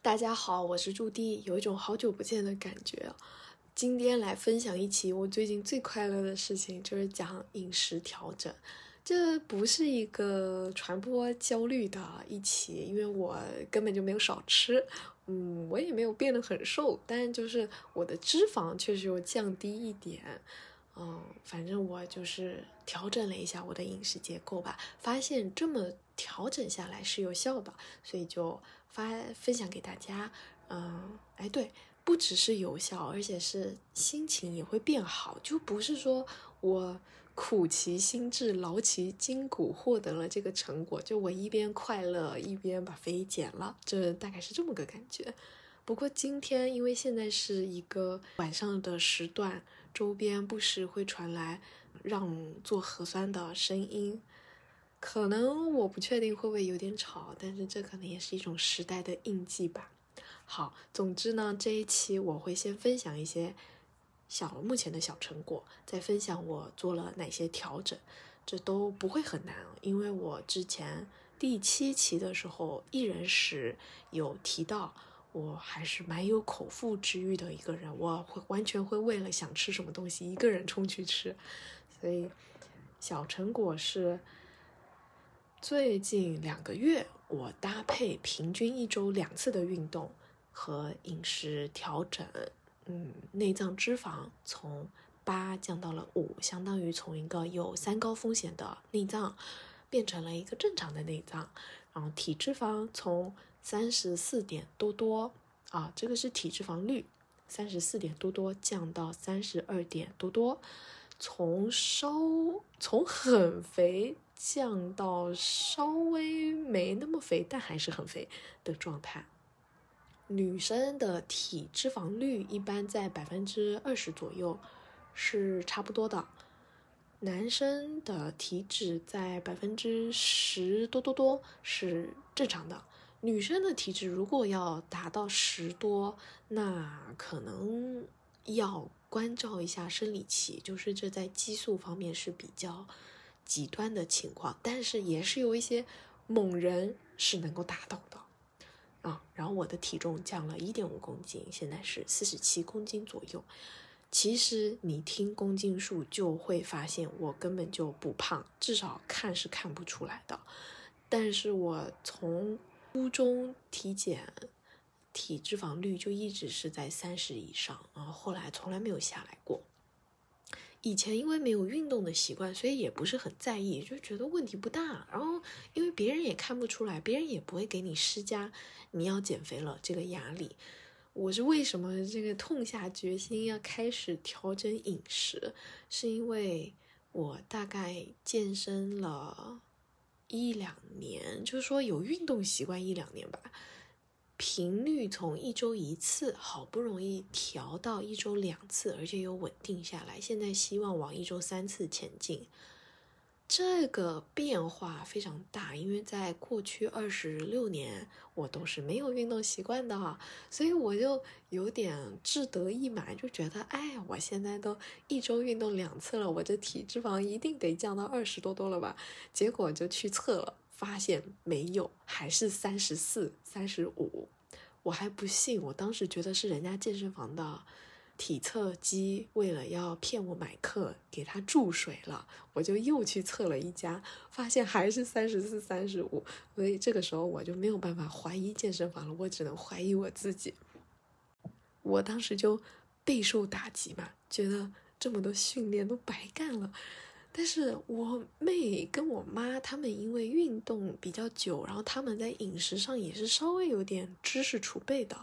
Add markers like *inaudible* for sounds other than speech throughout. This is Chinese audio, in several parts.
大家好，我是驻地，有一种好久不见的感觉。今天来分享一期我最近最快乐的事情，就是讲饮食调整。这不是一个传播焦虑的一期，因为我根本就没有少吃，嗯，我也没有变得很瘦，但就是我的脂肪确实有降低一点。嗯，反正我就是调整了一下我的饮食结构吧，发现这么调整下来是有效的，所以就发分享给大家。嗯，哎，对，不只是有效，而且是心情也会变好，就不是说我苦其心志，劳其筋骨，获得了这个成果，就我一边快乐一边把肥减了，这大概是这么个感觉。不过今天因为现在是一个晚上的时段。周边不时会传来让做核酸的声音，可能我不确定会不会有点吵，但是这可能也是一种时代的印记吧。好，总之呢，这一期我会先分享一些小目前的小成果，再分享我做了哪些调整，这都不会很难，因为我之前第七期的时候一人食有提到。我还是蛮有口腹之欲的一个人，我会完全会为了想吃什么东西一个人冲去吃，所以小成果是最近两个月我搭配平均一周两次的运动和饮食调整，嗯，内脏脂肪从八降到了五，相当于从一个有三高风险的内脏变成了一个正常的内脏，然后体脂肪从。三十四点多多啊，这个是体脂肪率，三十四点多多降到三十二点多多，从稍从很肥降到稍微没那么肥，但还是很肥的状态。女生的体脂肪率一般在百分之二十左右是差不多的，男生的体脂在百分之十多多多是正常的。女生的体脂如果要达到十多，那可能要关照一下生理期，就是这在激素方面是比较极端的情况，但是也是有一些猛人是能够达到的啊。然后我的体重降了一点五公斤，现在是四十七公斤左右。其实你听公斤数就会发现我根本就不胖，至少看是看不出来的。但是我从初中体检体脂肪率就一直是在三十以上，然后后来从来没有下来过。以前因为没有运动的习惯，所以也不是很在意，就觉得问题不大。然后因为别人也看不出来，别人也不会给你施加你要减肥了这个压力。我是为什么这个痛下决心要开始调整饮食，是因为我大概健身了。一两年，就是说有运动习惯一两年吧，频率从一周一次，好不容易调到一周两次，而且又稳定下来，现在希望往一周三次前进。这个变化非常大，因为在过去二十六年，我都是没有运动习惯的哈，所以我就有点志得意满，就觉得，哎，我现在都一周运动两次了，我这体脂肪一定得降到二十多多了吧？结果就去测了，发现没有，还是三十四、三十五，我还不信，我当时觉得是人家健身房的。体测机为了要骗我买课，给他注水了，我就又去测了一家，发现还是三十四、三十五，所以这个时候我就没有办法怀疑健身房了，我只能怀疑我自己。我当时就备受打击嘛，觉得这么多训练都白干了。但是我妹跟我妈他们因为运动比较久，然后他们在饮食上也是稍微有点知识储备的。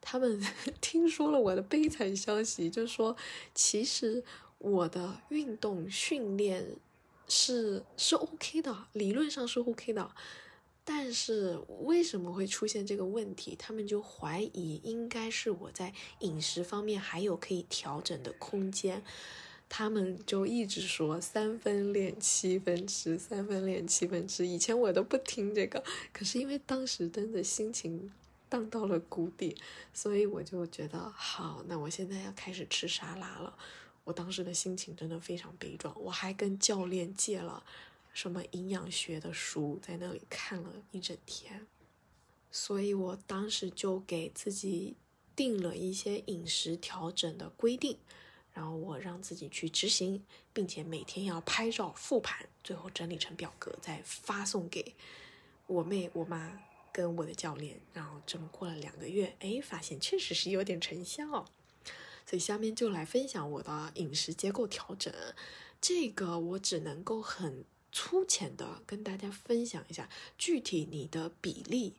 他们 *laughs* 听说了我的悲惨消息，就说其实我的运动训练是是 OK 的，理论上是 OK 的。但是为什么会出现这个问题？他们就怀疑应该是我在饮食方面还有可以调整的空间。他们就一直说三分练七分吃，三分练七分吃。以前我都不听这个，可是因为当时真的心情荡到了谷底，所以我就觉得好，那我现在要开始吃沙拉了。我当时的心情真的非常悲壮，我还跟教练借了什么营养学的书，在那里看了一整天。所以我当时就给自己定了一些饮食调整的规定，然后我让自己去执行，并且每天要拍照复盘，最后整理成表格再发送给我妹、我妈跟我的教练。然后这么过了两个月，哎，发现确实是有点成效。所以下面就来分享我的饮食结构调整，这个我只能够很粗浅的跟大家分享一下，具体你的比例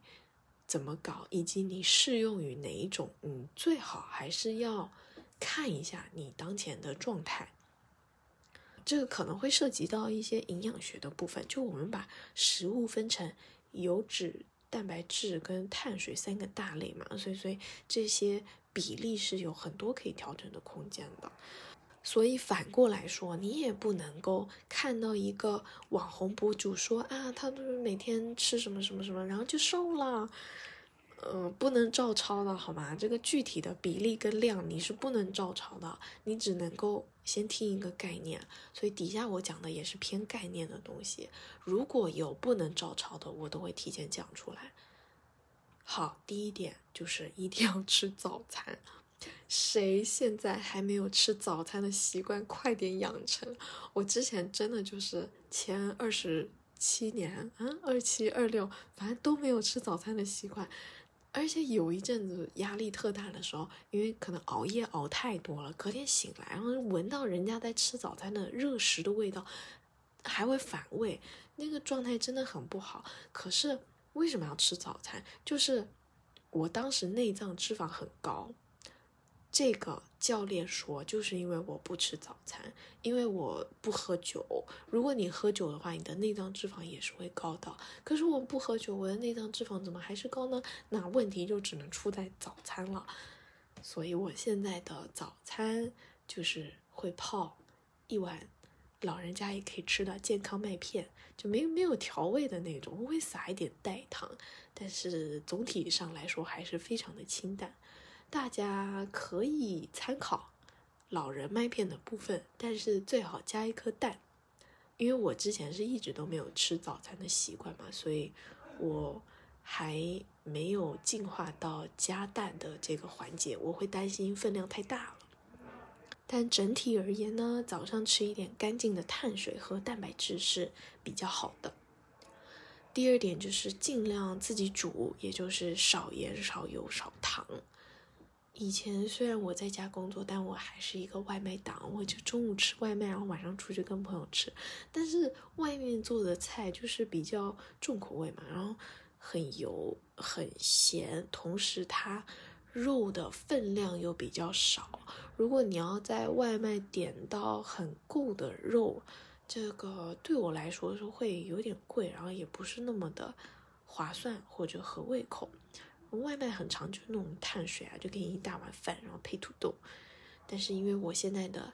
怎么搞，以及你适用于哪一种，嗯，最好还是要看一下你当前的状态。这个可能会涉及到一些营养学的部分，就我们把食物分成油脂、蛋白质跟碳水三个大类嘛，所以所以这些。比例是有很多可以调整的空间的，所以反过来说，你也不能够看到一个网红博主说啊，他都是每天吃什么什么什么，然后就瘦了，嗯，不能照抄的好吗？这个具体的比例跟量你是不能照抄的，你只能够先听一个概念。所以底下我讲的也是偏概念的东西，如果有不能照抄的，我都会提前讲出来。好，第一点就是一定要吃早餐。谁现在还没有吃早餐的习惯，快点养成。我之前真的就是前二十七年，嗯，二七二六，反正都没有吃早餐的习惯。而且有一阵子压力特大的时候，因为可能熬夜熬太多了，隔天醒来，然后闻到人家在吃早餐的热食的味道，还会反胃，那个状态真的很不好。可是。为什么要吃早餐？就是我当时内脏脂肪很高，这个教练说，就是因为我不吃早餐，因为我不喝酒。如果你喝酒的话，你的内脏脂肪也是会高的。可是我不喝酒，我的内脏脂肪怎么还是高呢？那问题就只能出在早餐了。所以我现在的早餐就是会泡一碗。老人家也可以吃的健康麦片，就没没有调味的那种，我会撒一点代糖，但是总体上来说还是非常的清淡。大家可以参考老人麦片的部分，但是最好加一颗蛋，因为我之前是一直都没有吃早餐的习惯嘛，所以我还没有进化到加蛋的这个环节，我会担心分量太大了。但整体而言呢，早上吃一点干净的碳水和蛋白质是比较好的。第二点就是尽量自己煮，也就是少盐、少油、少糖。以前虽然我在家工作，但我还是一个外卖党，我就中午吃外卖，然后晚上出去跟朋友吃。但是外面做的菜就是比较重口味嘛，然后很油、很咸，同时它。肉的分量又比较少，如果你要在外卖点到很够的肉，这个对我来说是会有点贵，然后也不是那么的划算或者合胃口。外卖很长，就是那种碳水啊，就给你一大碗饭，然后配土豆。但是因为我现在的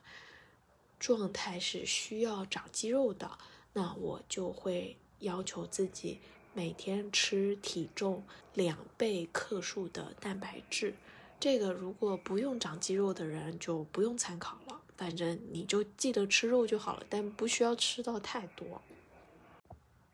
状态是需要长肌肉的，那我就会要求自己。每天吃体重两倍克数的蛋白质，这个如果不用长肌肉的人就不用参考了。反正你就记得吃肉就好了，但不需要吃到太多。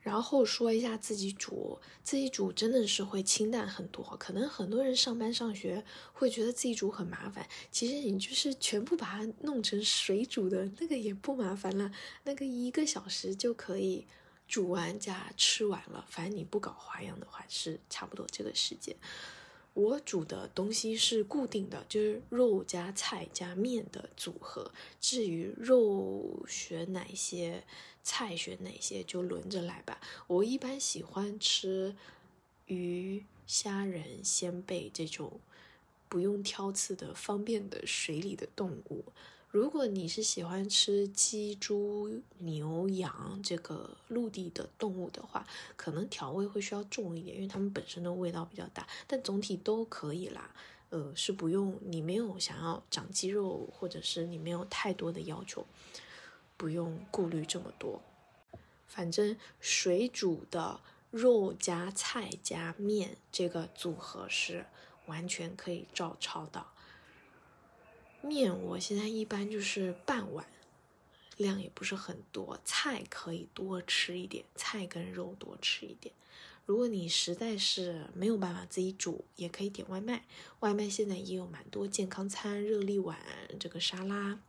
然后说一下自己煮，自己煮真的是会清淡很多。可能很多人上班上学会觉得自己煮很麻烦，其实你就是全部把它弄成水煮的那个也不麻烦了，那个一个小时就可以。煮完加吃完了，反正你不搞花样的话是差不多这个时间。我煮的东西是固定的，就是肉加菜加面的组合。至于肉选哪些，菜选哪些，就轮着来吧。我一般喜欢吃鱼、虾仁、鲜贝这种不用挑刺的方便的水里的动物。如果你是喜欢吃鸡、猪、牛、羊这个陆地的动物的话，可能调味会需要重一点，因为它们本身的味道比较大。但总体都可以啦，呃，是不用你没有想要长肌肉，或者是你没有太多的要求，不用顾虑这么多。反正水煮的肉加菜加面这个组合是完全可以照抄的。面我现在一般就是半碗，量也不是很多。菜可以多吃一点，菜跟肉多吃一点。如果你实在是没有办法自己煮，也可以点外卖。外卖现在也有蛮多健康餐、热力碗、这个沙拉，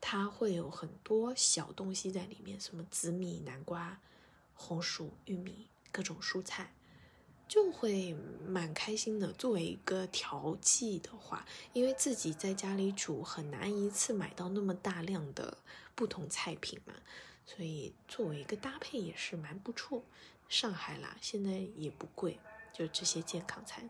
它会有很多小东西在里面，什么紫米、南瓜、红薯、玉米，各种蔬菜，就会蛮开心的。作为一个调剂的话，因为自己在家里煮很难一次买到那么大量的不同菜品嘛，所以作为一个搭配也是蛮不错。上海啦，现在也不贵，就这些健康餐。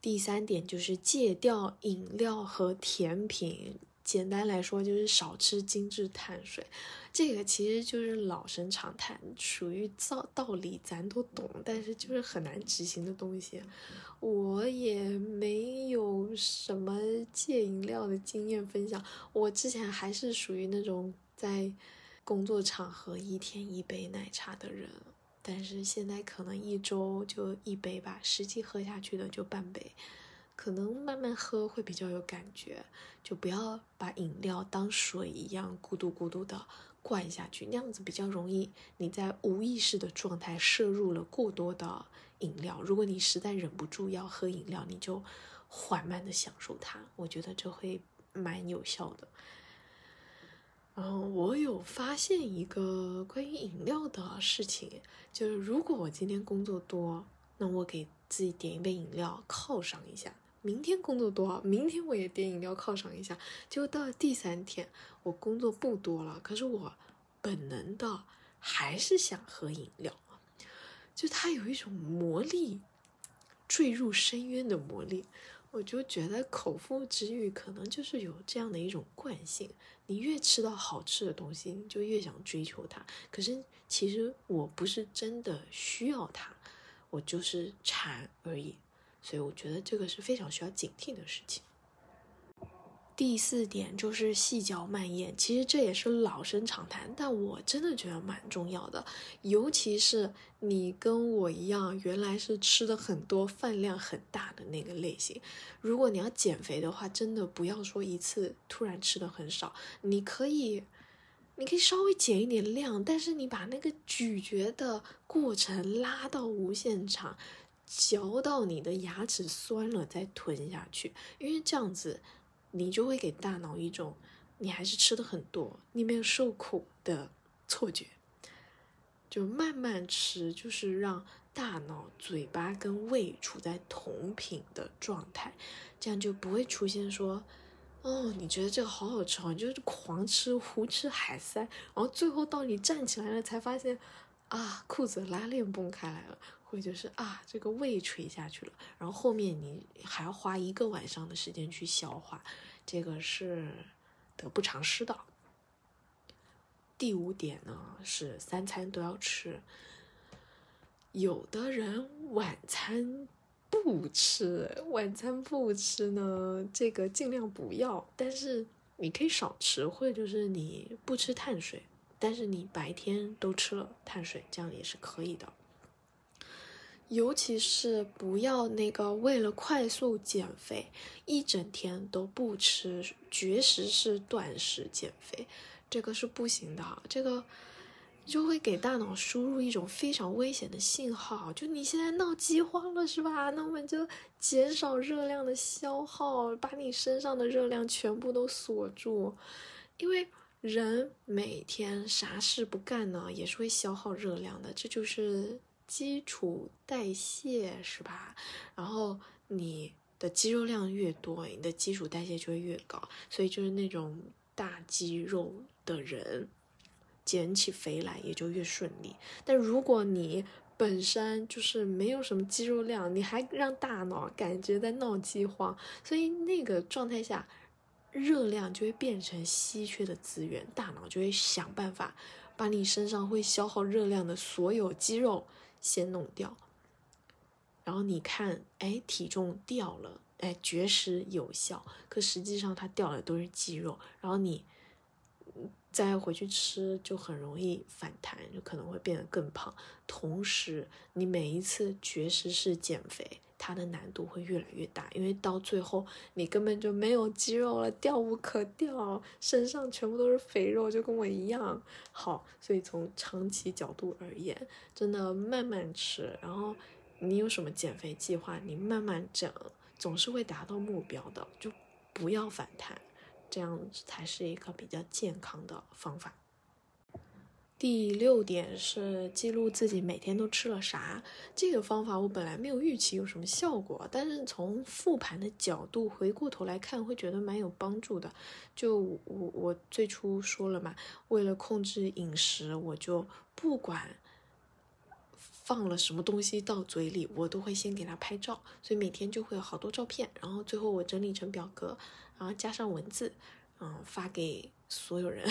第三点就是戒掉饮料和甜品，简单来说就是少吃精致碳水。这个其实就是老生常谈，属于道道理咱都懂，但是就是很难执行的东西。我也没有什么戒饮料的经验分享，我之前还是属于那种在工作场合一天一杯奶茶的人。但是现在可能一周就一杯吧，实际喝下去的就半杯，可能慢慢喝会比较有感觉，就不要把饮料当水一样咕嘟咕嘟的灌下去，那样子比较容易你在无意识的状态摄入了过多的饮料。如果你实在忍不住要喝饮料，你就缓慢的享受它，我觉得这会蛮有效的。然后，我有发现一个关于饮料的事情，就是如果我今天工作多，那我给自己点一杯饮料犒赏一下；明天工作多，明天我也点饮料犒赏一下。就到了第三天，我工作不多了，可是我本能的还是想喝饮料，就它有一种魔力，坠入深渊的魔力。我就觉得口腹之欲可能就是有这样的一种惯性，你越吃到好吃的东西，你就越想追求它。可是其实我不是真的需要它，我就是馋而已。所以我觉得这个是非常需要警惕的事情。第四点就是细嚼慢咽，其实这也是老生常谈，但我真的觉得蛮重要的。尤其是你跟我一样，原来是吃的很多、饭量很大的那个类型，如果你要减肥的话，真的不要说一次突然吃的很少，你可以，你可以稍微减一点量，但是你把那个咀嚼的过程拉到无限长，嚼到你的牙齿酸了再吞下去，因为这样子。你就会给大脑一种你还是吃的很多，你没有受苦的错觉。就慢慢吃，就是让大脑、嘴巴跟胃处在同频的状态，这样就不会出现说，哦，你觉得这个好好吃，你就是狂吃、胡吃海塞，然后最后到你站起来了才发现，啊，裤子拉链崩开来了，或者就是啊，这个胃垂下去了，然后后面你还要花一个晚上的时间去消化。这个是得不偿失的。第五点呢是三餐都要吃。有的人晚餐不吃，晚餐不吃呢，这个尽量不要。但是你可以少吃，或者就是你不吃碳水，但是你白天都吃了碳水，这样也是可以的。尤其是不要那个为了快速减肥，一整天都不吃，绝食式断食减肥，这个是不行的。这个就会给大脑输入一种非常危险的信号，就你现在闹饥荒了是吧？那我们就减少热量的消耗，把你身上的热量全部都锁住，因为人每天啥事不干呢，也是会消耗热量的，这就是。基础代谢是吧？然后你的肌肉量越多，你的基础代谢就会越高。所以就是那种大肌肉的人，减起肥来也就越顺利。但如果你本身就是没有什么肌肉量，你还让大脑感觉在闹饥荒，所以那个状态下，热量就会变成稀缺的资源，大脑就会想办法把你身上会消耗热量的所有肌肉。先弄掉，然后你看，哎，体重掉了，哎，绝食有效，可实际上它掉的都是肌肉。然后你再回去吃就很容易反弹，就可能会变得更胖。同时，你每一次绝食式减肥，它的难度会越来越大，因为到最后你根本就没有肌肉了，掉无可掉，身上全部都是肥肉，就跟我一样。好，所以从长期角度而言，真的慢慢吃，然后你有什么减肥计划，你慢慢整，总是会达到目标的，就不要反弹。这样才是一个比较健康的方法。第六点是记录自己每天都吃了啥。这个方法我本来没有预期有什么效果，但是从复盘的角度回过头来看，会觉得蛮有帮助的。就我我最初说了嘛，为了控制饮食，我就不管放了什么东西到嘴里，我都会先给它拍照，所以每天就会有好多照片，然后最后我整理成表格。然后加上文字，嗯，发给所有人，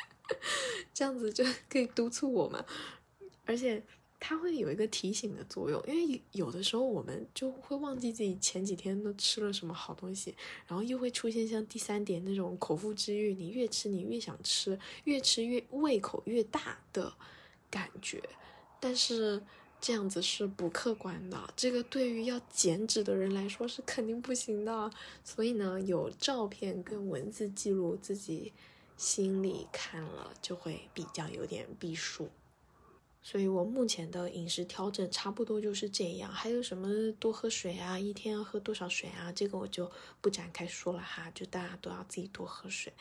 *laughs* 这样子就可以督促我嘛。而且它会有一个提醒的作用，因为有的时候我们就会忘记自己前几天都吃了什么好东西，然后又会出现像第三点那种口腹之欲，你越吃你越想吃，越吃越胃口越大的感觉，但是。这样子是不客观的，这个对于要减脂的人来说是肯定不行的。所以呢，有照片跟文字记录自己心里看了，就会比较有点避数。所以我目前的饮食调整差不多就是这样。还有什么多喝水啊，一天要喝多少水啊？这个我就不展开说了哈，就大家都要自己多喝水。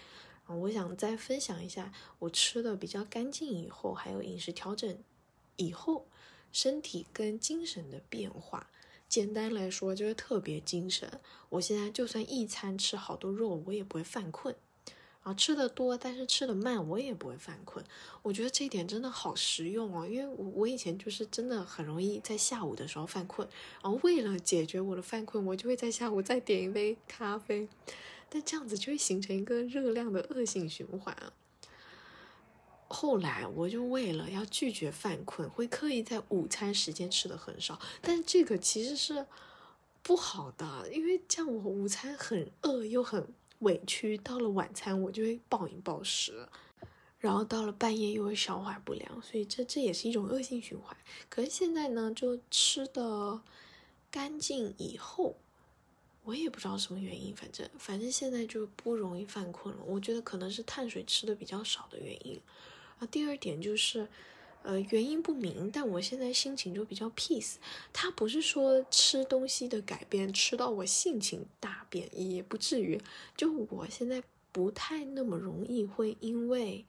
我想再分享一下我吃的比较干净以后，还有饮食调整以后。身体跟精神的变化，简单来说就是特别精神。我现在就算一餐吃好多肉，我也不会犯困。啊，吃的多，但是吃的慢，我也不会犯困。我觉得这一点真的好实用哦，因为我我以前就是真的很容易在下午的时候犯困，然后为了解决我的犯困，我就会在下午再点一杯咖啡，但这样子就会形成一个热量的恶性循环啊。后来我就为了要拒绝犯困，会刻意在午餐时间吃的很少，但这个其实是不好的，因为这样我午餐很饿又很委屈，到了晚餐我就会暴饮暴食，然后到了半夜又会消化不良，所以这这也是一种恶性循环。可是现在呢，就吃的干净以后，我也不知道什么原因，反正反正现在就不容易犯困了。我觉得可能是碳水吃的比较少的原因。啊，第二点就是，呃，原因不明，但我现在心情就比较 peace。他不是说吃东西的改变吃到我性情大变，也不至于。就我现在不太那么容易会因为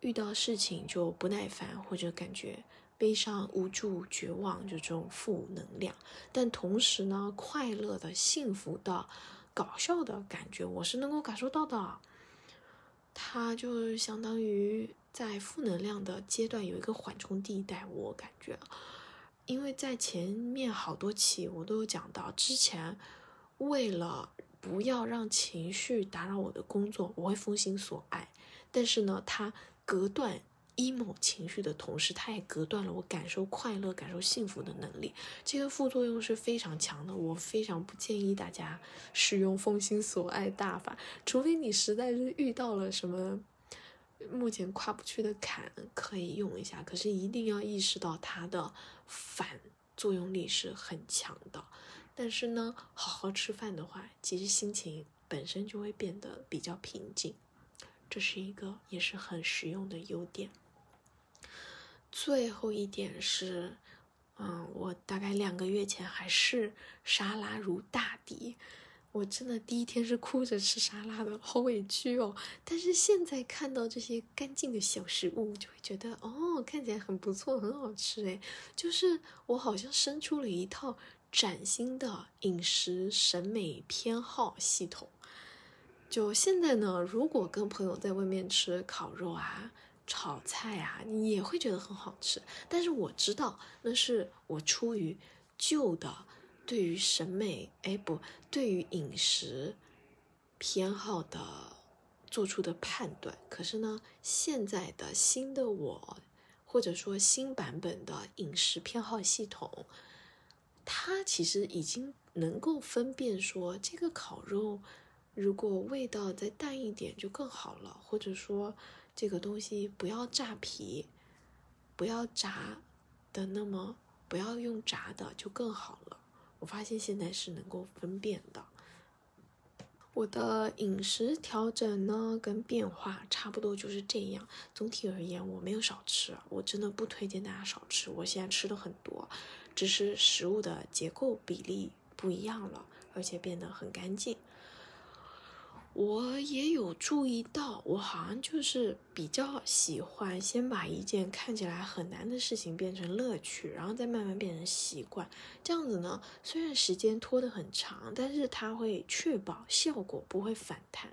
遇到事情就不耐烦或者感觉悲伤、无助、绝望，就这种负能量。但同时呢，快乐的、幸福的、搞笑的感觉，我是能够感受到的。它就相当于。在负能量的阶段有一个缓冲地带，我感觉，因为在前面好多期我都有讲到，之前为了不要让情绪打扰我的工作，我会封心锁爱，但是呢，它隔断 emo 情绪的同时，它也隔断了我感受快乐、感受幸福的能力，这个副作用是非常强的，我非常不建议大家使用封心锁爱大法，除非你实在是遇到了什么。目前跨不去的坎可以用一下，可是一定要意识到它的反作用力是很强的。但是呢，好好吃饭的话，其实心情本身就会变得比较平静，这是一个也是很实用的优点。最后一点是，嗯，我大概两个月前还是沙拉如大敌。我真的第一天是哭着吃沙拉的，好委屈哦。但是现在看到这些干净的小食物，就会觉得哦，看起来很不错，很好吃诶。就是我好像生出了一套崭新的饮食审美偏好系统。就现在呢，如果跟朋友在外面吃烤肉啊、炒菜啊，你也会觉得很好吃。但是我知道那是我出于旧的。对于审美，哎，不对于饮食偏好的做出的判断，可是呢，现在的新的我，或者说新版本的饮食偏好系统，它其实已经能够分辨说，这个烤肉如果味道再淡一点就更好了，或者说这个东西不要炸皮，不要炸的那么不要用炸的就更好了。我发现现在是能够分辨的。我的饮食调整呢，跟变化差不多就是这样。总体而言，我没有少吃，我真的不推荐大家少吃。我现在吃的很多，只是食物的结构比例不一样了，而且变得很干净。我也有注意到，我好像就是比较喜欢先把一件看起来很难的事情变成乐趣，然后再慢慢变成习惯。这样子呢，虽然时间拖得很长，但是它会确保效果不会反弹。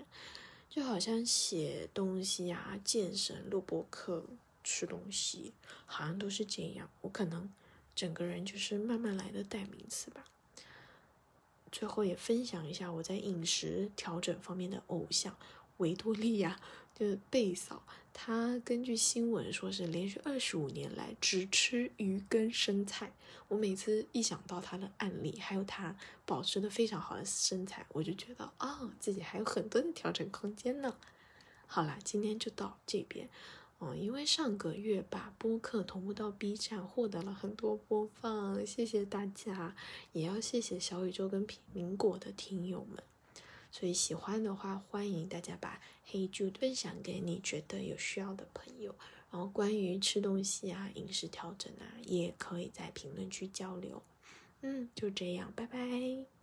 就好像写东西啊、健身、录播课、吃东西，好像都是这样。我可能整个人就是慢慢来的代名词吧。最后也分享一下我在饮食调整方面的偶像维多利亚，就是贝嫂。她根据新闻说是连续二十五年来只吃鱼跟生菜。我每次一想到她的案例，还有她保持的非常好的身材，我就觉得啊，自己还有很多的调整空间呢。好啦，今天就到这边。哦，因为上个月把播客同步到 B 站，获得了很多播放，谢谢大家，也要谢谢小宇宙跟苹果的听友们。所以喜欢的话，欢迎大家把黑猪分享给你觉得有需要的朋友。然后关于吃东西啊、饮食调整啊，也可以在评论区交流。嗯，就这样，拜拜。